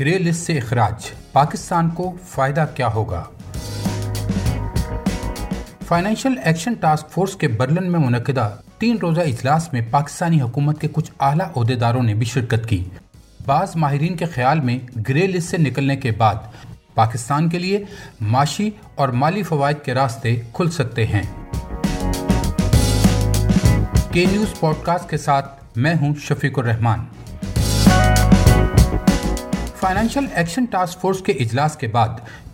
Grey list سے اخراج، پاکستان کو فائدہ کیا ہوگا؟ فائنینشل ایکشن ٹاسک فورس کے برلن میں منعقدہ تین روزہ اجلاس میں پاکستانی حکومت کے کچھ اعلیٰ عہدیداروں نے بھی شرکت کی۔ بعض ماہرین کے خیال میں گرے لسٹ سے نکلنے کے بعد پاکستان کے لیے معاشی اور مالی فوائد کے راستے کھل سکتے ہیں۔ کے نیوز پوڈ کاسٹ کے ساتھ میں ہوں Shafiq ur-Rahman financial action task force کے اجلاس کے بعد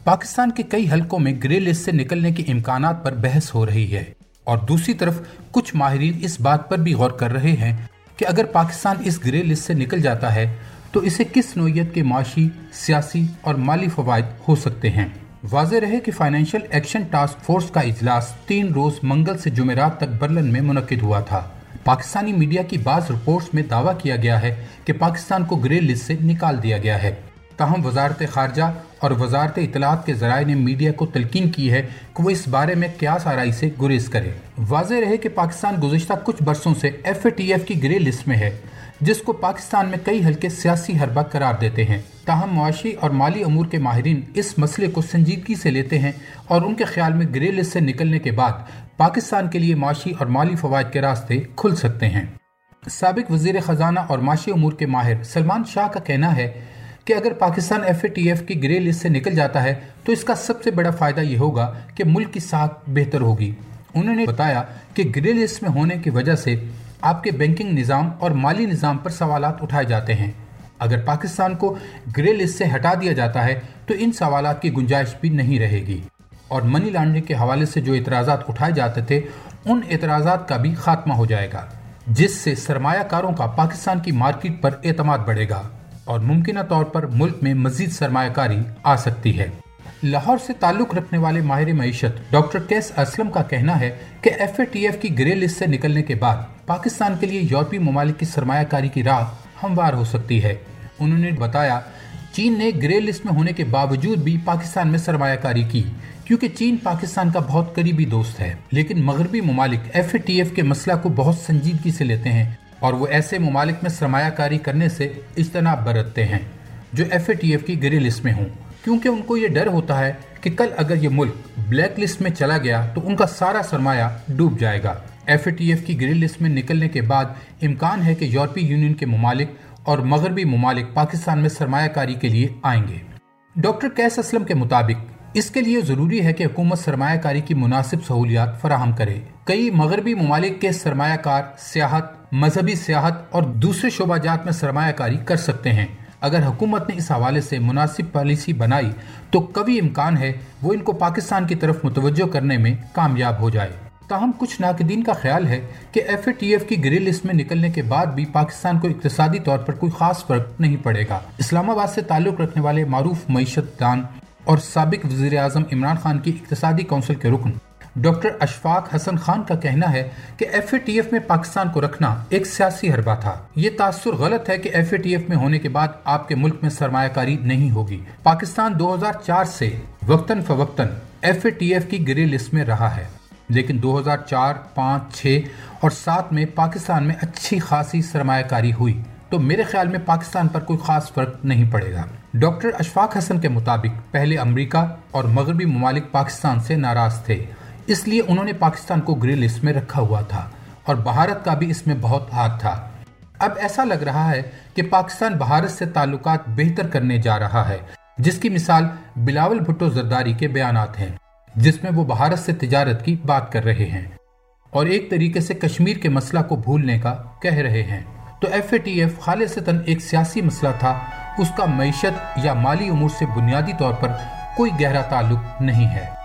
پاکستان کے کئی حلقوں میں گرے لسٹ سے نکلنے کے امکانات پر بحث ہو رہی ہے۔ اور دوسری طرف کچھ ماہرین اس بات پر بھی غور کر رہے ہیں کہ اگر پاکستان اس گرے لسٹ سے نکل جاتا ہے تو اسے کس نوعیت کے معاشی، سیاسی اور مالی فوائد ہو سکتے ہیں۔ واضح رہے کہ فائنینشل ایکشن ٹاسک فورس کا اجلاس تین روز منگل سے جمعرات تک برلن میں منعقد ہوا تھا۔ پاکستانی میڈیا کی بعض رپورٹس میں دعویٰ کیا گیا ہے کہ پاکستان کو گرے لسٹ سے نکال دیا گیا ہے۔ تاہم، وزارت خارجہ اور وزارت اطلاعات کے ذرائع نے میڈیا کو تلقین کی ہے کہ وہ اس بارے میں کیا سارائی سے گریز کرے۔ واضح رہے کہ پاکستان گزشتہ کچھ برسوں سے ایف اے ٹی ایف کی گرے لسٹ میں ہے، جس کو پاکستان میں کئی ہلکے سیاسی حربہ قرار دیتے ہیں۔ تاہم، معاشی اور مالی امور کے ماہرین اس مسئلے کو سنجیدگی سے لیتے ہیں اور ان کے خیال میں گرے لسٹ سے نکلنے کے بعد پاکستان کے لیے معاشی اور مالی فوائد کے راستے کھل سکتے ہیں۔ سابق وزیر خزانہ اور معاشی امور کے ماہر سلمان شاہ کا کہنا ہے کہ اگر Pakistan F A T F کی گرے لسٹ سے نکل جاتا ہے تو اس کا سب سے بڑا فائدہ یہ ہوگا کہ ملک کی ساکھ بہتر ہوگی۔ انہوں نے بتایا کہ گرے لسٹ میں ہونے کی وجہ سے آپ کے بینکنگ نظام اور مالی نظام پر سوالات اٹھائے جاتے ہیں۔ اگر پاکستان کو گرے لسٹ سے ہٹا دیا جاتا ہے تو ان سوالات کی گنجائش بھی نہیں رہے گی۔ اور منی لانڈرنگ کے حوالے سے جو اعتراضات اٹھائے جاتے تھے، ان اعتراضات کا بھی خاتمہ ہو جائے گا، جس سے سرمایہ کاروں کا پاکستان کی مارکیٹ پر اعتماد بڑھے گا اور ممکنہ طور پر ملک میں مزید سرمایہ کاری آ سکتی ہے۔ لاہور سے تعلق رکھنے والے ماہر معیشت ڈاکٹر کیس اسلم کا کہنا ہے کہ ایف اے ٹی ایف کی گرے لسٹ سے نکلنے کے بعد پاکستان کے لیے یورپی ممالک کی سرمایہ کاری کی راہ ہموار ہو سکتی ہے۔ انہوں نے بتایا، چین نے گرے لسٹ میں ہونے کے باوجود بھی پاکستان میں سرمایہ کاری کی۔ کیونکہ چین پاکستان کا بہت قریبی دوست ہے، لیکن مغربی ممالک ایف اے ٹی ایف کے مسئلہ کو بہت سنجیدگی سے لیتے ہیں اور وہ ایسے ممالک میں سرمایہ کاری کرنے سے اجتناب برتتے ہیں جو ایف اے ٹی ایف کی گری لسٹ میں ہوں۔ کیونکہ ان کو یہ ڈر ہوتا ہے کہ کل اگر یہ ملک بلیک لسٹ میں چلا گیا تو ان کا سارا سرمایہ ڈوب جائے گا۔ ایف اے ٹی ایف کی گری لسٹ میں نکلنے کے بعد امکان ہے کہ یورپی یونین کے ممالک اور مغربی ممالک پاکستان میں سرمایہ کاری کے لیے آئیں گے۔ ڈاکٹر کیس اسلم کے مطابق اس کے لیے ضروری ہے کہ حکومت سرمایہ کاری کی مناسب سہولیات فراہم کرے۔ کئی مغربی ممالک کے سرمایہ کار سیاحت، مذہبی سیاحت اور دوسرے شعبہ جات میں سرمایہ کاری کر سکتے ہیں۔ اگر حکومت نے اس حوالے سے مناسب پالیسی بنائی تو کبھی امکان ہے وہ ان کو پاکستان کی طرف متوجہ کرنے میں کامیاب ہو جائے۔ تاہم، کچھ ناقدین کا خیال ہے کہ ایف اے ٹی ایف کی گری لسٹ میں نکلنے کے بعد بھی پاکستان کو اقتصادی طور پر کوئی خاص فرق نہیں پڑے گا۔ اسلام آباد سے تعلق رکھنے والے معروف معیشت دان اور سابق وزیر اعظم عمران خان کی اقتصادی کونسل کے رکن۔ ڈاکٹر اشفاق حسن خان کا کہنا ہے کہ ایف اے ٹی ایف میں پاکستان کو رکھنا ایک سیاسی حربہ تھا۔ یہ تاثر غلط ہے کہ ایف اے ٹی ایف میں ہونے کے بعد آپ کے ملک میں سرمایہ کاری نہیں ہوگی۔ پاکستان دو ہزار چار سے وقتاً فوقتاً ایف اے ٹی ایف کی گری لسٹ میں رہا ہے۔ لیکن دو ہزار چار، پانچ، چھ اور سات میں پاکستان میں اچھی خاصی سرمایہ کاری ہوئی۔ تو میرے خیال میں پاکستان پر کوئی خاص فرق نہیں پڑے گا۔ ڈاکٹر اشفاق حسن کے مطابق پہلے امریکہ اور مغربی ممالک پاکستان سے ناراض تھے۔ اس لیے انہوں نے پاکستان کو گری لسٹ میں رکھا ہوا تھا اور بھارت کا بھی اس میں بہت ہاتھ تھا۔ اب ایسا لگ رہا ہے کہ پاکستان بھارت سے تعلقات بہتر کرنے جا رہا ہے، جس کی مثال بلاول بھٹو زرداری کے بیانات ہیں، جس میں وہ بھارت سے تجارت کی بات کر رہے ہیں اور ایک طریقے سے کشمیر کے مسئلہ کو بھولنے کا کہہ رہے ہیں۔ تو ایف اے ٹی ایف خالصتاً ایک سیاسی مسئلہ تھا اس کا معیشت یا مالی امور سے بنیادی طور پر کوئی گہرا تعلق نہیں ہے۔